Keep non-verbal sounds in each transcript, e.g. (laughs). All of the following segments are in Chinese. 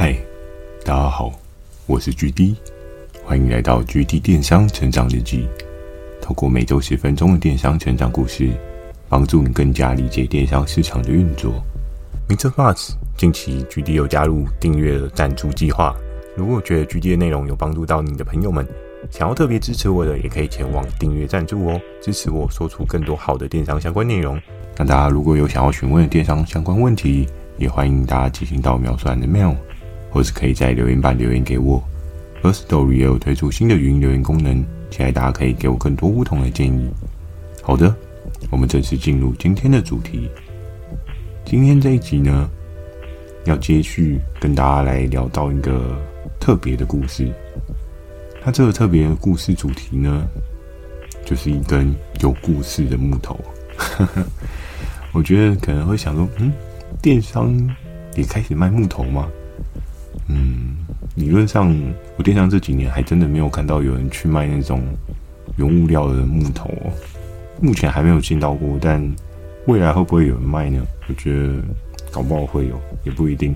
嗨，大家好，我是 GD，欢迎来到 GD 电商成长日记。透过每周十分钟的电商成长故事，帮助你更加理解电商市场的运作。Mr. Buzz，近期 GD 有加入订阅赞助计划。如果觉得 GD 的内容有帮助到你的朋友们，想要特别支持我的，也可以前往订阅赞助哦，支持我说出更多好的电商相关内容。那大家如果有想要询问的电商相关问题，也欢迎大家寄信到描述栏的 mail。或是可以在留言板留言给我。而 Story 也有推出新的语音留言功能，期待大家可以给我更多不同的建议。好的，我们正式进入今天的主题。今天这一集呢，要接续跟大家来聊到一个特别的故事。它这个特别的故事主题呢，就是一根有故事的木头。(laughs) 我觉得可能会想说，嗯，电商也开始卖木头吗？嗯，理论上，我电商这几年还真的没有看到有人去卖那种原物料的木头哦。目前还没有见到过，但未来会不会有人卖呢？我觉得搞不好会有，也不一定。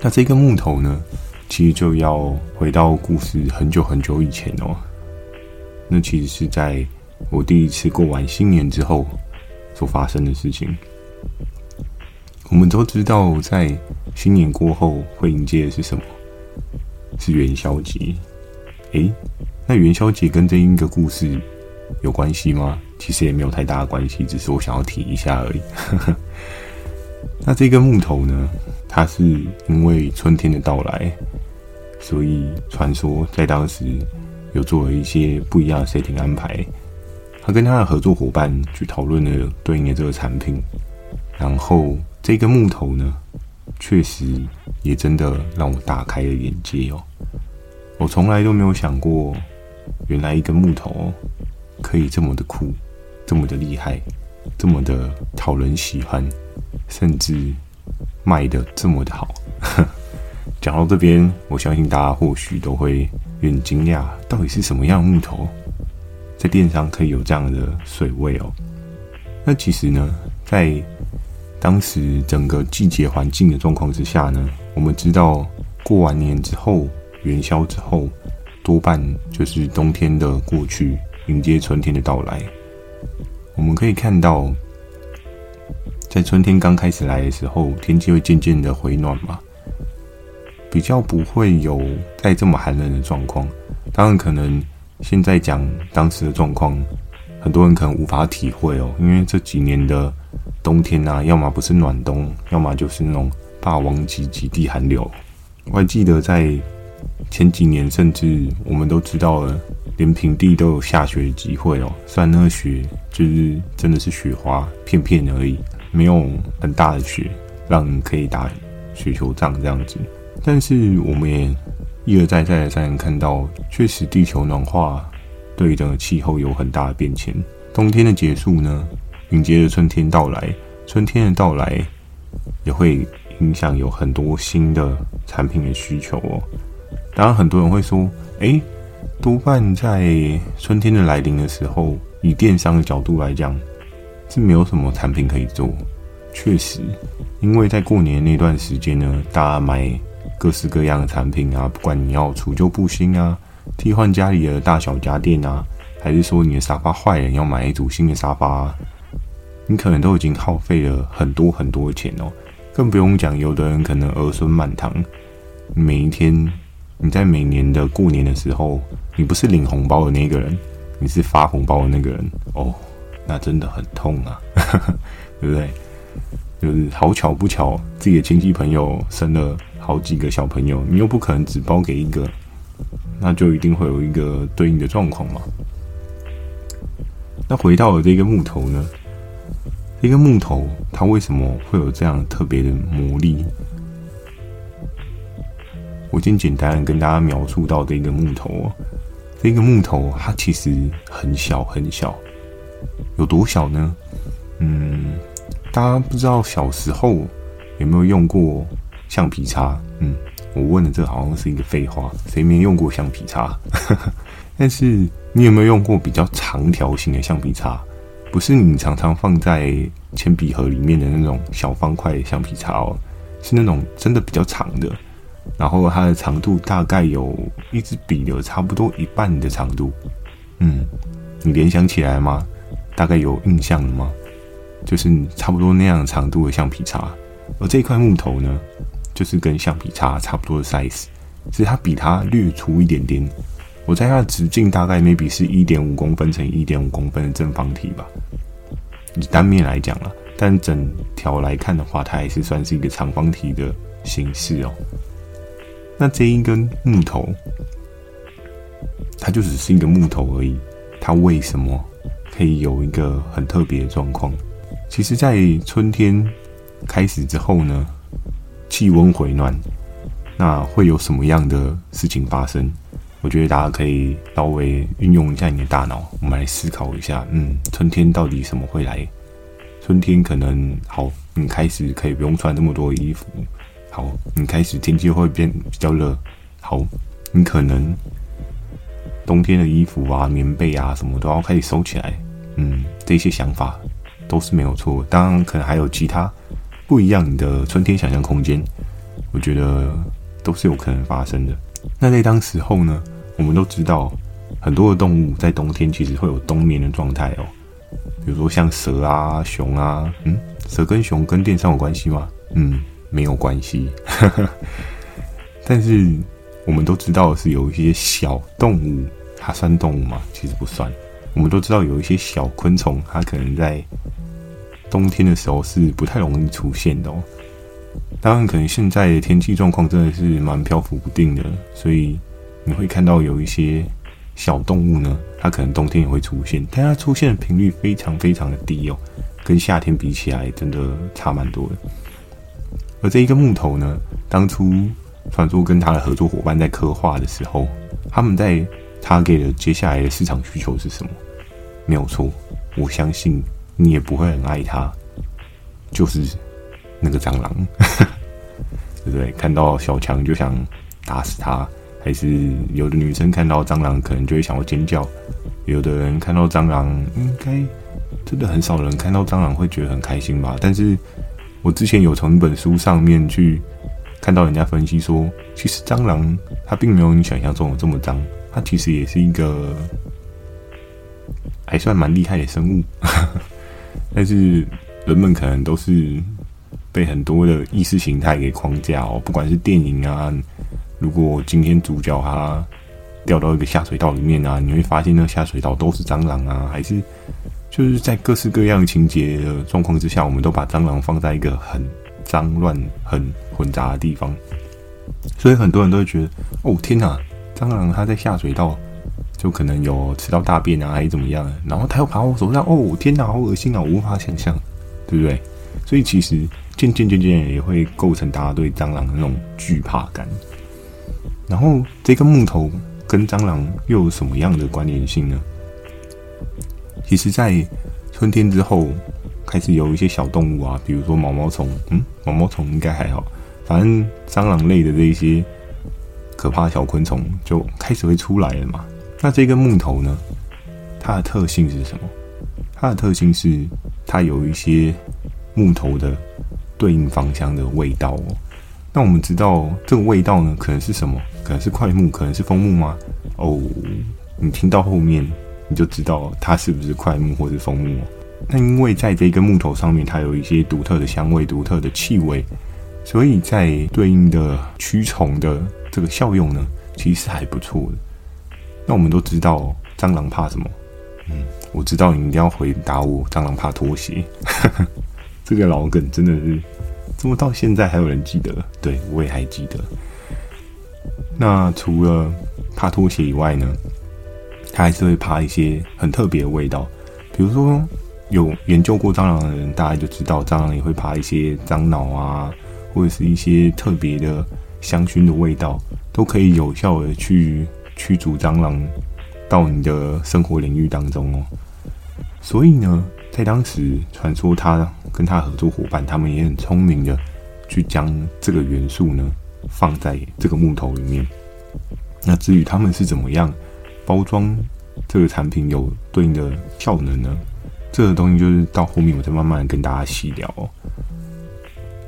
那这根木头呢，其实就要回到故事很久很久以前哦。那其实是在我第一次过完新年之后所发生的事情。我们都知道，在新年过后会迎接的是什么？是元宵节。诶，那元宵节跟这一个故事有关系吗？其实也没有太大的关系，只是我想要提一下而已。(laughs) 那这个木头呢？它是因为春天的到来，所以传说在当时有做了一些不一样的 setting 安排。他跟他的合作伙伴去讨论了对应的这个产品，然后。这个木头呢，确实也真的让我大开了眼界哦。我从来都没有想过，原来一个木头可以这么的酷，这么的厉害，这么的讨人喜欢，甚至卖得这么的好。(laughs) 讲到这边，我相信大家或许都会有点惊讶，到底是什么样的木头，在电商可以有这样的水位哦？那其实呢，在当时整个季节环境的状况之下呢，我们知道过完年之后，元宵之后，多半就是冬天的过去，迎接春天的到来。我们可以看到，在春天刚开始来的时候，天气会渐渐的回暖嘛，比较不会有再这么寒冷的状况。当然，可能现在讲当时的状况，很多人可能无法体会哦，因为这几年的。冬天啊，要么不是暖冬，要么就是那种霸王级极地寒流。我还记得在前几年，甚至我们都知道了，连平地都有下雪的机会哦。虽然那个雪就是真的是雪花片片而已，没有很大的雪，让你可以打雪球仗这样子。但是我们也一而再再而三看到，确实地球暖化对整个气候有很大的变迁。冬天的结束呢，迎接着春天到来，春天的到来也会影响有很多新的产品的需求哦。当然，很多人会说：“诶，多半在春天的来临的时候，以电商的角度来讲，是没有什么产品可以做。”确实，因为在过年那段时间呢，大家买各式各样的产品啊，不管你要除旧布新啊，替换家里的大小家电啊，还是说你的沙发坏了，要买一组新的沙发。你可能都已经耗费了很多很多钱哦，更不用讲，有的人可能儿孙满堂。每一天，你在每年的过年的时候，你不是领红包的那个人，你是发红包的那个人哦，那真的很痛啊，(laughs) 对不对？就是好巧不巧，自己的亲戚朋友生了好几个小朋友，你又不可能只包给一个，那就一定会有一个对应的状况嘛。那回到了这个木头呢？一个木头，它为什么会有这样特别的魔力？我先简单的跟大家描述到这个木头。这个木头它其实很小很小，有多小呢？嗯，大家不知道小时候有没有用过橡皮擦？嗯，我问的这好像是一个废话，谁没用过橡皮擦？(laughs) 但是你有没有用过比较长条形的橡皮擦？不是你常常放在铅笔盒里面的那种小方块橡皮擦哦，是那种真的比较长的，然后它的长度大概有一支笔的差不多一半的长度。嗯，你联想起来吗？大概有印象了吗？就是差不多那样长度的橡皮擦，而这块木头呢，就是跟橡皮擦差不多的 size，只是它比它略粗一点点。我猜它的直径大概 maybe 是一点五公分乘一点五公分的正方体吧。以单面来讲啊，但整条来看的话，它还是算是一个长方体的形式哦。那这一根木头，它就只是一个木头而已，它为什么可以有一个很特别的状况？其实，在春天开始之后呢，气温回暖，那会有什么样的事情发生？我觉得大家可以稍微运用一下你的大脑，我们来思考一下，嗯，春天到底什么会来？春天可能好，你开始可以不用穿那么多衣服，好，你开始天气会变比较热，好，你可能冬天的衣服啊、棉被啊什么都要开始收起来，嗯，这些想法都是没有错。当然，可能还有其他不一样的春天想象空间，我觉得都是有可能发生的。那在当时候呢，我们都知道很多的动物在冬天其实会有冬眠的状态哦。比如说像蛇啊、熊啊，嗯，蛇跟熊跟电商有关系吗？嗯，没有关系。(laughs) 但是我们都知道是有一些小动物，它算动物吗？其实不算。我们都知道有一些小昆虫，它可能在冬天的时候是不太容易出现的哦。当然，可能现在的天气状况真的是蛮漂浮不定的，所以你会看到有一些小动物呢，它可能冬天也会出现，但它出现的频率非常非常的低哦，跟夏天比起来，真的差蛮多的。而这一个木头呢，当初传说跟他的合作伙伴在刻画的时候，他们在他给的接下来的市场需求是什么？没有错，我相信你也不会很爱它，就是。那个蟑螂，对 (laughs) 不对？看到小强就想打死他，还是有的女生看到蟑螂可能就会想要尖叫，有的人看到蟑螂，应该真的很少人看到蟑螂会觉得很开心吧？但是我之前有从一本书上面去看到人家分析说，其实蟑螂它并没有你想象中的这么脏，它其实也是一个还算蛮厉害的生物，(laughs) 但是人们可能都是。被很多的意识形态给框架哦，不管是电影啊，如果今天主角他掉到一个下水道里面啊，你会发现那个下水道都是蟑螂啊，还是就是在各式各样情节的状况之下，我们都把蟑螂放在一个很脏乱、很混杂的地方，所以很多人都会觉得，哦天哪，蟑螂它在下水道就可能有吃到大便啊，还是怎么样，然后它又爬我手上，哦天哪，好恶心啊，我无法想象，对不对？所以其实。渐渐渐渐也会构成大家对蟑螂的那种惧怕感。然后这个木头跟蟑螂又有什么样的关联性呢？其实，在春天之后，开始有一些小动物啊，比如说毛毛虫，嗯，毛毛虫应该还好，反正蟑螂类的这一些可怕小昆虫就开始会出来了嘛。那这个木头呢，它的特性是什么？它的特性是它有一些木头的。对应芳香的味道哦，那我们知道这个味道呢，可能是什么？可能是桧木，可能是枫木吗？哦，你听到后面你就知道它是不是桧木或者枫木。那因为在这个木头上面，它有一些独特的香味、独特的气味，所以在对应的驱虫的这个效用呢，其实还不错的。那我们都知道蟑螂怕什么？嗯，我知道你一定要回答我，蟑螂怕拖鞋。这个老梗真的是，怎么到现在还有人记得？对，我也还记得。那除了怕拖鞋以外呢，它还是会怕一些很特别的味道。比如说，有研究过蟑螂的人，大家就知道蟑螂也会怕一些樟脑啊，或者是一些特别的香薰的味道，都可以有效的去驱逐蟑螂到你的生活领域当中哦。所以呢，在当时传说他。跟他合作伙伴，他们也很聪明的去将这个元素呢放在这个木头里面。那至于他们是怎么样包装这个产品有对应的效能呢？这个东西就是到后面我再慢慢跟大家细聊哦。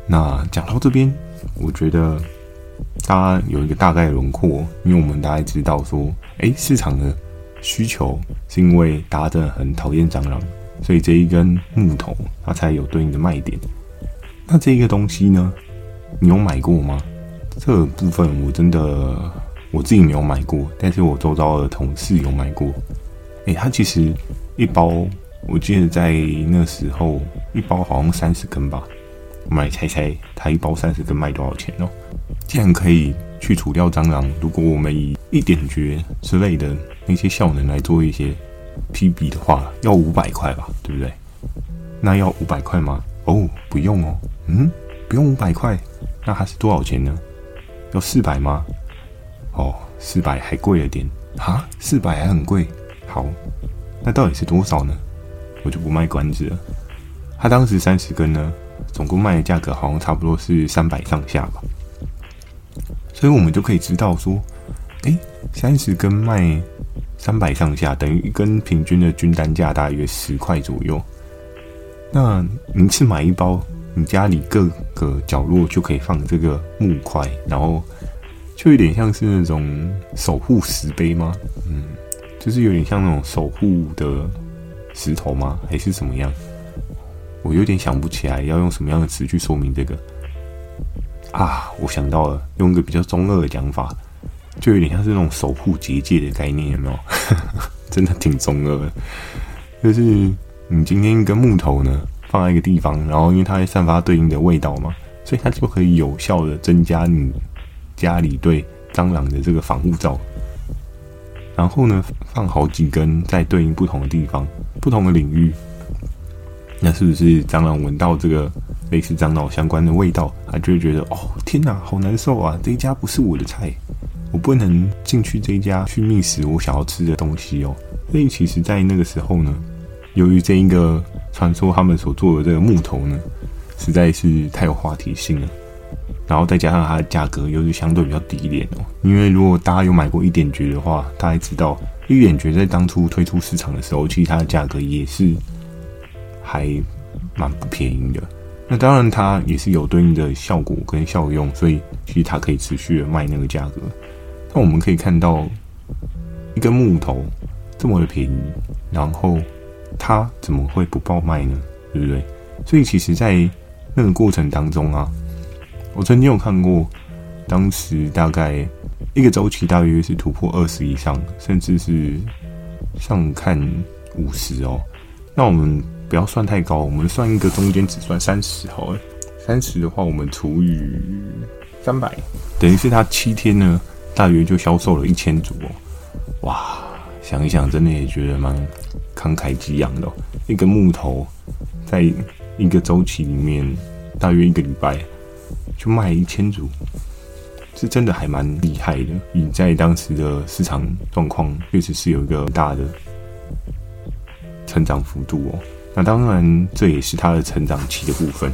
那讲到这边，我觉得大家有一个大概的轮廓，因为我们大概知道说，哎，市场的需求是因为大家真的很讨厌蟑螂，所以这一根木头它才有对应的卖点。那这一个东西呢，你有买过吗？这个部分我真的我自己没有买过，但是我周遭的同事有买过。哎，它其实一包，我记得在那时候一包好像三十根吧。我们来猜猜，它一包三十根卖多少钱哦？既然可以去除掉蟑螂，如果我们以一点绝之类的那些效能来做一些 PB 的话，要五百块吧，对不对？那要五百块吗？哦，不用哦。嗯，不用五百块，那它是多少钱呢？要四百吗？哦，四百还贵了点啊，四百还很贵。好，那到底是多少呢？我就不卖关子了。他当时三十根呢，总共卖的价格好像差不多是三百上下吧。所以我们就可以知道说，哎，三十根卖三百上下，等于一根平均的均单价大约十块左右。那你一次买一包，你家里各个角落就可以放这个木块，然后就有点像是那种守护石碑吗？嗯，就是有点像那种守护的石头吗？还是什么样？我有点想不起来要用什么样的词去说明这个啊！我想到了，用一个比较中二的讲法，就有点像是那种守护结界的概念，有没有？(laughs) 真的挺中二的，就是你今天一根木头呢，放在一个地方，然后因为它会散发对应的味道嘛，所以它就可以有效的增加你家里对蟑螂的这个防护罩。然后呢，放好几根在对应不同的地方、不同的领域，那是不是蟑螂闻到这个类似樟脑相关的味道，它就会觉得哦，天哪，好难受啊！这一家不是我的菜，我不能进去这一家去觅食我想要吃的东西哦。所以其实，在那个时候呢，由于这一个。传说他们所做的这个木头呢，实在是太有话题性了。然后再加上它的价格又是相对比较低廉哦。因为如果大家有买过一点绝的话，大家知道一点绝在当初推出市场的时候，其实它的价格也是还蛮不便宜的。那当然它也是有对应的效果跟效用，所以其实它可以持续的卖那个价格。那我们可以看到一根木头这么的便宜，然后。它怎么会不爆卖呢？对不对？所以其实，在那个过程当中啊，我曾经有看过，当时大概一个周期大约是突破二十以上，甚至是上看五十哦。那我们不要算太高，我们算一个中间只，算三十好了。三十的话，我们除以三百，等于是它七天呢，大约就销售了一千组哦。哇！想一想，真的也觉得蛮慷慨激昂的哦。一个木头，在一个周期里面，大约一个礼拜就卖一千组，是真的还蛮厉害的。以在当时的市场状况，确实是有一个大的成长幅度哦。那当然，这也是它的成长期的部分，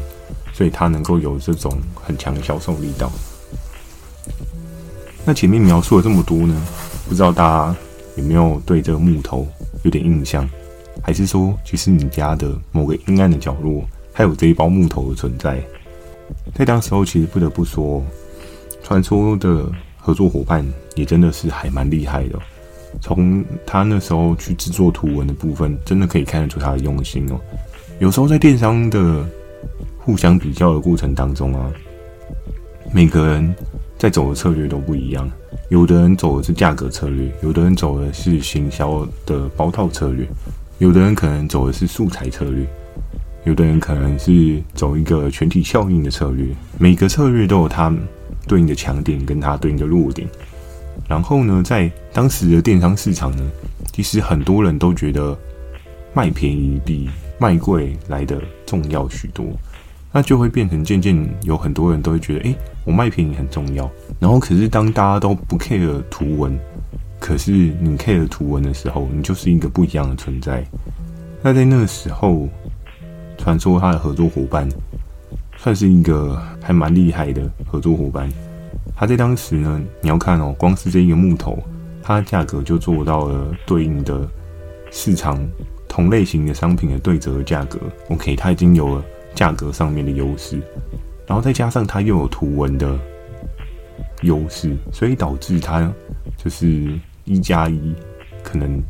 所以它能够有这种很强的销售力道。那前面描述了这么多呢，不知道大家。有没有对这个木头有点印象？还是说，其实你家的某个阴暗的角落，还有这一包木头的存在？在当时候，其实不得不说，传说的合作伙伴也真的是还蛮厉害的。从他那时候去制作图文的部分，真的可以看得出他的用心哦。有时候在电商的互相比较的过程当中啊，每个人在走的策略都不一样。有的人走的是价格策略，有的人走的是行销的包套策略，有的人可能走的是素材策略，有的人可能是走一个全体效应的策略。每个策略都有它对应的强点跟它对应的弱点。然后呢，在当时的电商市场呢，其实很多人都觉得卖便宜比卖贵来的重要许多。那就会变成渐渐有很多人都会觉得，诶，我卖便宜很重要。然后，可是当大家都不 care 图文，可是你 care 图文的时候，你就是一个不一样的存在。那在那个时候，传说他的合作伙伴算是一个还蛮厉害的合作伙伴。他在当时呢，你要看哦，光是这一个木头，它的价格就做到了对应的市场同类型的商品的对折价格。OK，它已经有了。价格上面的优势，然后再加上它又有图文的优势，所以导致它就是一加一可能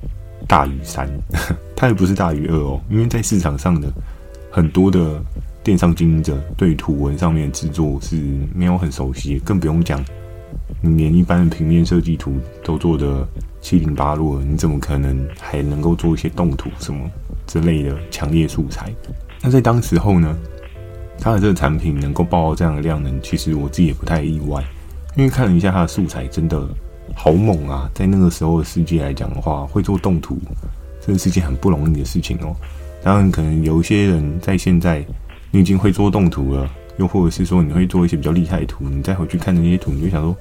大于三，(laughs) 它也不是大于二哦，因为在市场上的很多的电商经营者对图文上面制作是没有很熟悉，更不用讲你连一般的平面设计图都做得七零八落，你怎么可能还能够做一些动图什么之类的强烈素材？那在当时候呢，它的这个产品能够爆到这样的量能，其实我自己也不太意外，因为看了一下它的素材，真的好猛啊！在那个时候的世界来讲的话，会做动图，真的是件很不容易的事情哦。当然，可能有一些人在现在你已经会做动图了，又或者是说你会做一些比较厉害的图，你再回去看那些图，你就想说，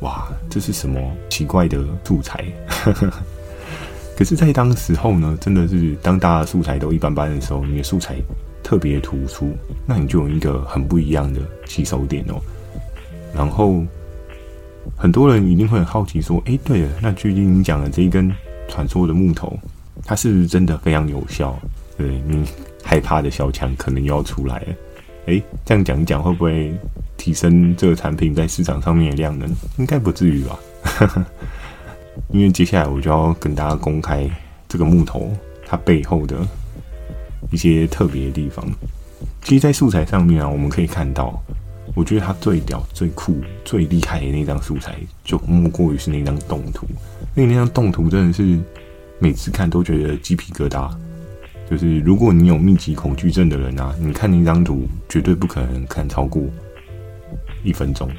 哇，这是什么奇怪的素材？可是，在当时候呢，真的是当大家素材都一般般的时候，你的素材特别突出，那你就有一个很不一样的起手点哦。然后，很多人一定会很好奇说：“哎，对了，那最近你讲的这一根传说的木头，它是不是真的非常有效？对，你害怕的小强可能又要出来了。哎，这样讲一讲，会不会提升这个产品在市场上面的量呢？(laughs) 应该不至于吧。”因为接下来我就要跟大家公开这个木头它背后的一些特别的地方。其实，在素材上面啊，我们可以看到，我觉得它最屌、最酷、最厉害的那张素材，就莫过于是那张动图。因为那张动图真的是每次看都觉得鸡皮疙瘩。就是如果你有密集恐惧症的人啊，你看那张图绝对不可能看超过一分钟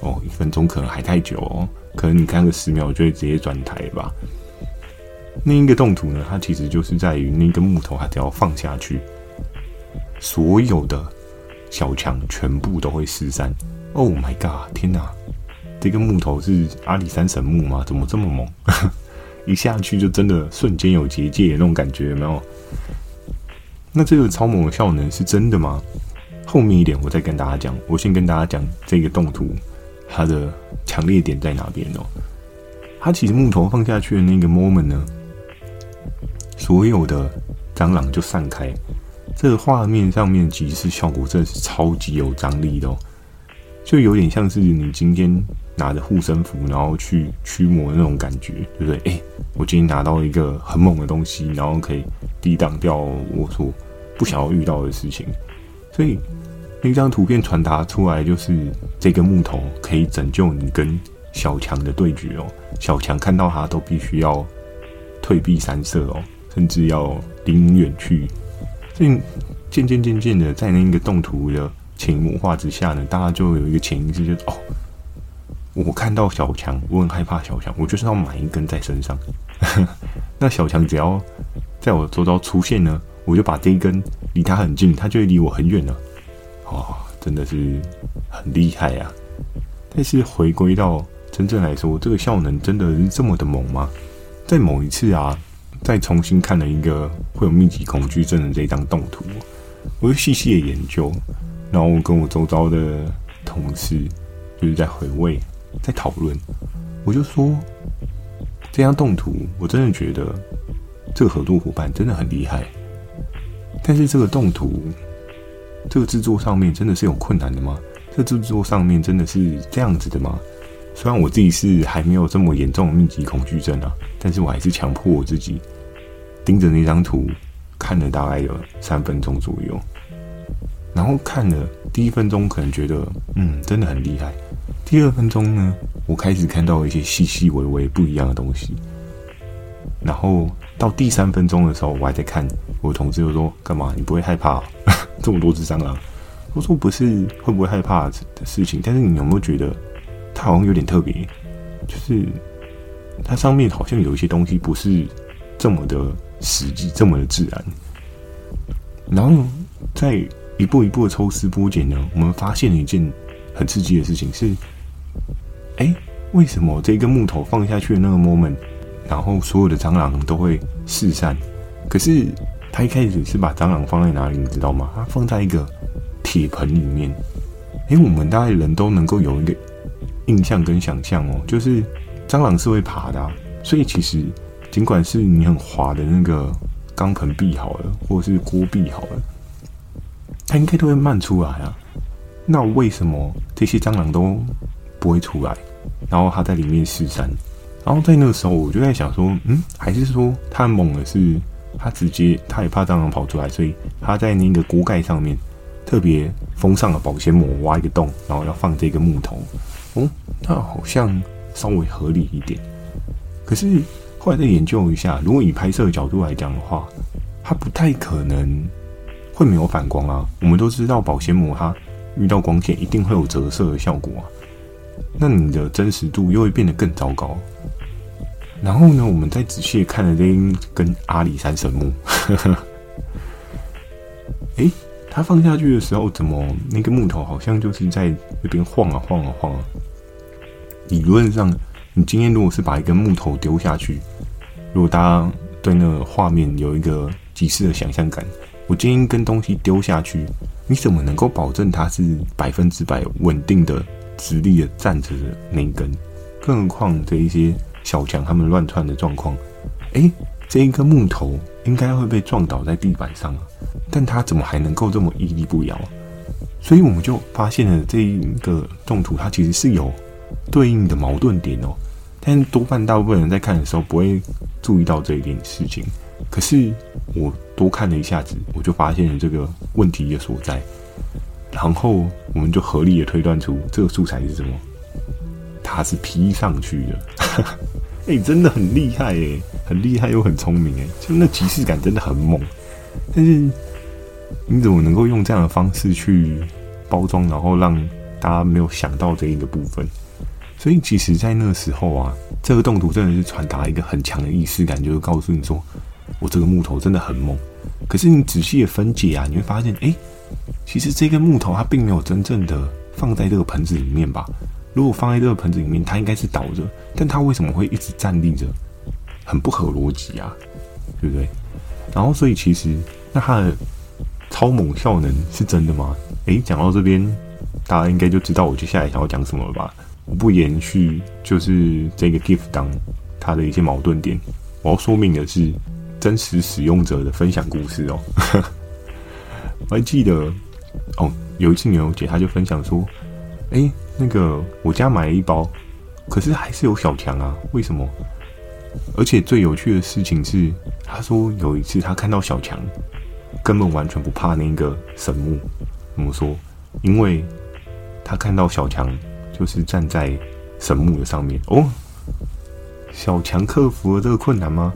哦，一分钟可能还太久哦。可能你看个十秒就会直接转台吧。那一个动图呢，它其实就是在于那个木头，它只要放下去，所有的小强全部都会失散。Oh my god！天哪，这个木头是阿里山神木吗？怎么这么猛？(laughs) 一下去就真的瞬间有结界那种感觉，有没有？那这个超猛的效能是真的吗？后面一点我再跟大家讲。我先跟大家讲这个动图。它的强烈点在哪边哦？它其实木头放下去的那个 moment 呢，所有的蟑螂就散开。这个画面上面其实效果真的是超级有张力的哦，就有点像是你今天拿着护身符，然后去驱魔的那种感觉，对不对？哎，我今天拿到一个很猛的东西，然后可以抵挡掉我所不想要遇到的事情，所以。那张图片传达出来，就是这个木头可以拯救你跟小强的对决哦。小强看到他都必须要退避三舍哦，甚至要离你远去。所以渐渐渐渐的，在那个动图的潜移默化之下呢，大家就有一个潜意识，就是哦，我看到小强，我很害怕小强，我就是要买一根在身上。那小强只要在我周遭出现呢，我就把这一根离他很近，他就会离我很远了。哦，真的是很厉害啊！但是回归到真正来说，这个效能真的是这么的猛吗？在某一次啊，再重新看了一个会有密集恐惧症的这张动图，我就细细的研究，然后跟我周遭的同事就是在回味，在讨论，我就说这张动图，我真的觉得这个合作伙伴真的很厉害，但是这个动图。这个制作上面真的是有困难的吗？这制作上面真的是这样子的吗？虽然我自己是还没有这么严重的密集恐惧症啊，但是我还是强迫我自己盯着那张图看了大概有三分钟左右。然后看了第一分钟可能觉得嗯真的很厉害，第二分钟呢，我开始看到一些细细微微不一样的东西。然后到第三分钟的时候，我还在看，我同事就说：“干嘛？你不会害怕？” (laughs) 这么多只蟑螂，我说不是会不会害怕的事情，但是你有没有觉得它好像有点特别？就是它上面好像有一些东西不是这么的实际，这么的自然。然后在一步一步的抽丝剥茧呢，我们发现了一件很刺激的事情是：哎，为什么这个木头放下去的那个 moment，然后所有的蟑螂都会四散？可是。他一开始是把蟑螂放在哪里，你知道吗？他放在一个铁盆里面。因为我们大概人都能够有一个印象跟想象哦，就是蟑螂是会爬的啊，所以其实尽管是你很滑的那个钢盆壁好了，或者是锅壁好了，它应该都会漫出来啊。那为什么这些蟑螂都不会出来？然后它在里面四散。然后在那个时候，我就在想说，嗯，还是说他猛的是他直接他也怕蟑螂跑出来，所以他在那个锅盖上面特别封上了保鲜膜，挖一个洞，然后要放这个木头。哦，那好像稍微合理一点。可是后来再研究一下，如果以拍摄的角度来讲的话，它不太可能会没有反光啊。我们都知道保鲜膜它遇到光线一定会有折射的效果啊。那你的真实度又会变得更糟糕。然后呢，我们再仔细看了这根阿里山神木，(laughs) 哎，它放下去的时候，怎么那个木头好像就是在那边晃啊晃啊晃啊？理论上，你今天如果是把一根木头丢下去，如果大家对那个画面有一个即时的想象感，我今天一根东西丢下去，你怎么能够保证它是百分之百稳定的直立的站着的那一根？更何况这一些。小强他们乱窜的状况，哎、这一根木头应该会被撞倒在地板上啊，但它怎么还能够这么屹立不摇？所以我们就发现了这一个动图，它其实是有对应的矛盾点哦。但多半大部分人在看的时候不会注意到这一点事情。可是我多看了一下子，我就发现了这个问题的所在。然后我们就合理的推断出这个素材是什么。它是 P 上去的，(laughs) 哎、欸，真的很厉害哎，很厉害又很聪明哎，就那即视感真的很猛。但是你怎么能够用这样的方式去包装，然后让大家没有想到这一个部分？所以其实，在那个时候啊，这个动图真的是传达一个很强的意识感，就是告诉你说，我这个木头真的很猛。可是你仔细的分解啊，你会发现，哎、其实这根木头它并没有真正的放在这个盆子里面吧？如果放在这个盆子里面，它应该是倒着，但它为什么会一直站立着？很不合逻辑啊，对不对？然后，所以其实那它的超猛效能是真的吗？诶，讲到这边，大家应该就知道我接下来想要讲什么了吧？我不延续，就是这个 GIF 当它的一些矛盾点。我要说明的是真实使用者的分享故事哦。我还记得哦，有一次牛姐她就分享说，诶。那个我家买了一包，可是还是有小强啊？为什么？而且最有趣的事情是，她说有一次她看到小强，根本完全不怕那个神木。怎么说？因为他看到小强就是站在神木的上面哦。小强克服了这个困难吗？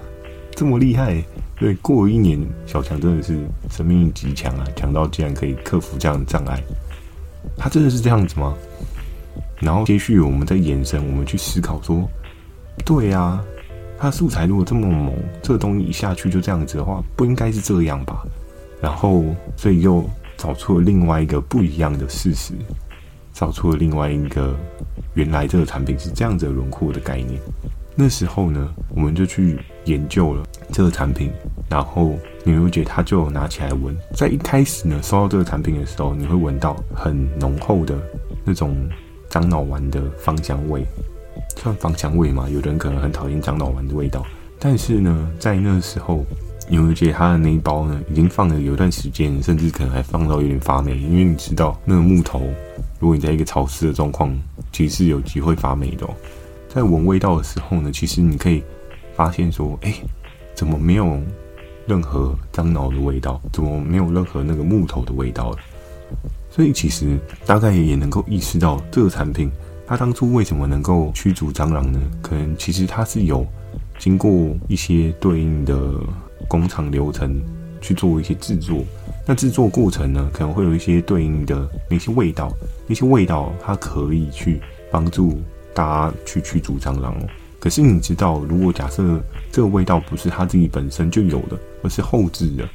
(laughs) 这么厉害？对，过一年，小强真的是生命力极强啊，强到竟然可以克服这样的障碍。他真的是这样子吗？然后接续我们在延伸，我们去思考说，对呀，他素材如果这么猛，这个东西一下去就这样子的话，不应该是这样吧？然后，所以又找出了另外一个不一样的事实，找出了另外一个原来这个产品是这样子的轮廓的概念。那时候呢，我们就去研究了这个产品，然后牛牛姐她就拿起来闻。在一开始呢，收到这个产品的时候，你会闻到很浓厚的那种樟脑丸的芳香味，算芳香味嘛？有的人可能很讨厌樟脑丸的味道，但是呢，在那时候，牛牛姐她的那一包呢，已经放了有一段时间，甚至可能还放到有点发霉，因为你知道那个木头，如果你在一个潮湿的状况，其实是有机会发霉的哦。在闻味道的时候呢，其实你可以发现说，哎，怎么没有任何樟脑的味道？怎么没有任何那个木头的味道了？所以其实大概也能够意识到，这个产品它当初为什么能够驱逐蟑螂呢？可能其实它是有经过一些对应的工厂流程去做一些制作。那制作过程呢，可能会有一些对应的那些味道，那些味道它可以去帮助。大家去驱逐蟑螂哦。可是你知道，如果假设这个味道不是它自己本身就有的，而是后置的，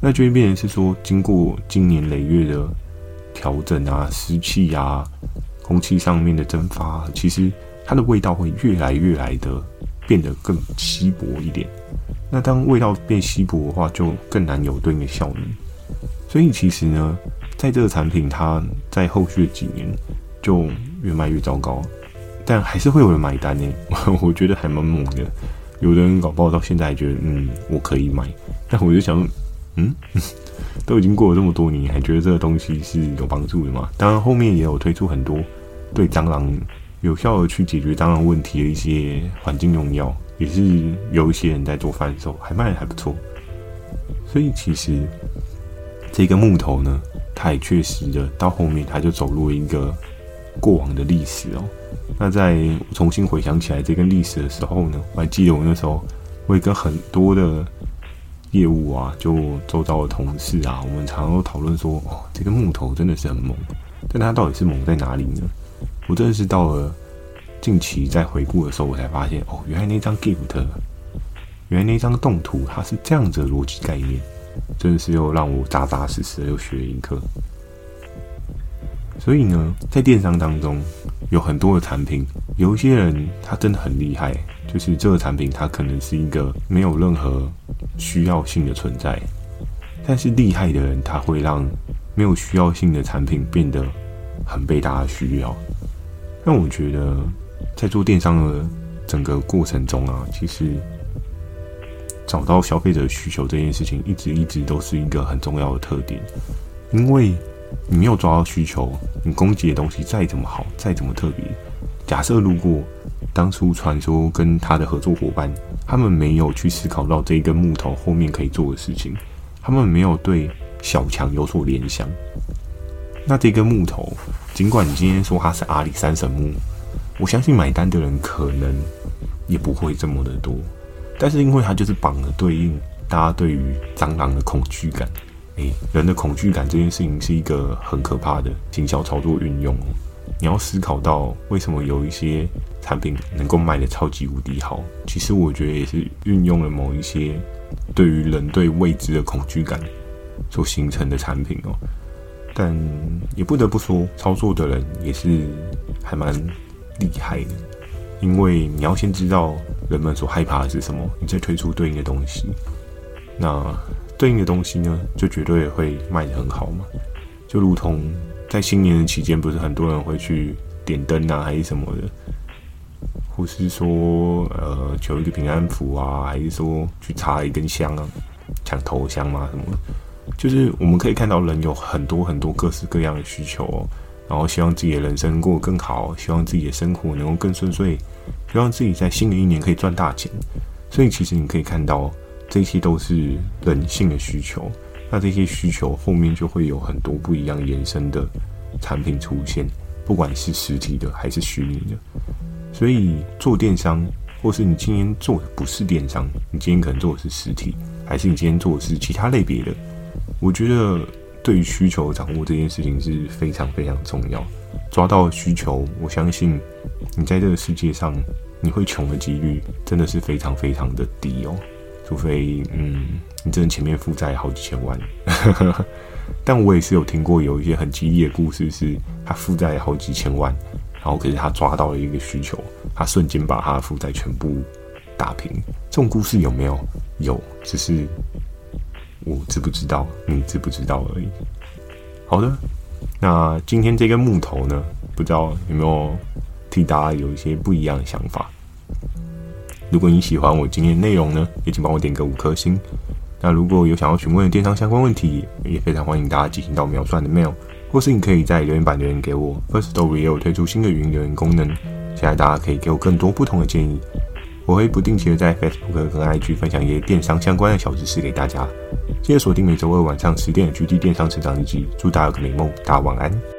那就会变成是说，经过经年累月的调整啊、湿气啊、空气上面的蒸发，其实它的味道会越来越来的变得更稀薄一点。那当味道变稀薄的话，就更难有对应的效能。所以其实呢，在这个产品，它在后续的几年就越卖越糟糕。但还是会有人买单呢，(laughs) 我觉得还蛮猛的。有的人搞不好到现在还觉得，嗯，我可以买。但我就想，嗯，(laughs) 都已经过了这么多年，还觉得这个东西是有帮助的吗？当然，后面也有推出很多对蟑螂有效的去解决蟑螂问题的一些环境用药，也是有一些人在做贩售，还卖的还不错。所以其实这个木头呢，它也确实的到后面，它就走入了一个过往的历史哦。那在重新回想起来这个历史的时候呢，我还记得我那时候会跟很多的业务啊，就周遭的同事啊，我们常常都讨论说，哦，这个木头真的是很猛，但它到底是猛在哪里呢？我真的是到了近期在回顾的时候，我才发现，哦，原来那张 gift，原来那张动图，它是这样子的逻辑概念，真的是又让我扎扎实实的又学了一课。所以呢，在电商当中有很多的产品，有一些人他真的很厉害，就是这个产品它可能是一个没有任何需要性的存在，但是厉害的人他会让没有需要性的产品变得很被大家需要。但我觉得在做电商的整个过程中啊，其实找到消费者需求这件事情，一直一直都是一个很重要的特点，因为。你没有抓到需求，你供给的东西再怎么好，再怎么特别，假设如果当初传说跟他的合作伙伴，他们没有去思考到这一根木头后面可以做的事情，他们没有对小强有所联想，那这根木头，尽管你今天说它是阿里山神木，我相信买单的人可能也不会这么的多，但是因为它就是绑了对应大家对于蟑螂的恐惧感。欸，人的恐惧感这件事情是一个很可怕的行销操作运用哦。你要思考到为什么有一些产品能够卖得超级无敌好，其实我觉得也是运用了某一些对于人对未知的恐惧感所形成的产品哦。但也不得不说，操作的人也是还蛮厉害的，因为你要先知道人们所害怕的是什么，你再推出对应的东西。那。对应的东西呢，就绝对会卖得很好嘛。就如同在新年的期间，不是很多人会去点灯啊，还是什么的，或是说呃求一个平安符啊，还是说去插一根香啊，抢头香嘛什么的。就是我们可以看到人有很多很多各式各样的需求哦，然后希望自己的人生过得更好，希望自己的生活能够更顺遂，希望自己在新的一年可以赚大钱。所以其实你可以看到。这些都是人性的需求，那这些需求后面就会有很多不一样延伸的产品出现，不管是实体的还是虚拟的。所以做电商，或是你今天做的不是电商，你今天可能做的是实体，还是你今天做的是其他类别的，我觉得对于需求掌握这件事情是非常非常重要。抓到需求，我相信你在这个世界上你会穷的几率真的是非常非常的低哦。除非，嗯，你真的前面负债好几千万，(laughs) 但我也是有听过有一些很激烈的故事，是他负债好几千万，然后可是他抓到了一个需求，他瞬间把他的负债全部打平。这种故事有没有？有，只是我知不知道，你知不知道而已。好的，那今天这根木头呢，不知道有没有替大家有一些不一样的想法。如果你喜欢我今天的内容呢，也请帮我点个五颗星。那如果有想要询问的电商相关问题，也非常欢迎大家进行到秒算的 mail，或是你可以在留言板留言给我。Firstory 也有推出新的语音留言功能，期待大家可以给我更多不同的建议。我会不定期的在 Facebook 跟 IG 分享一些电商相关的小知识给大家。记得锁定每周二晚上十点的 GD 电商成长日记，祝大家有个美梦，大家晚安。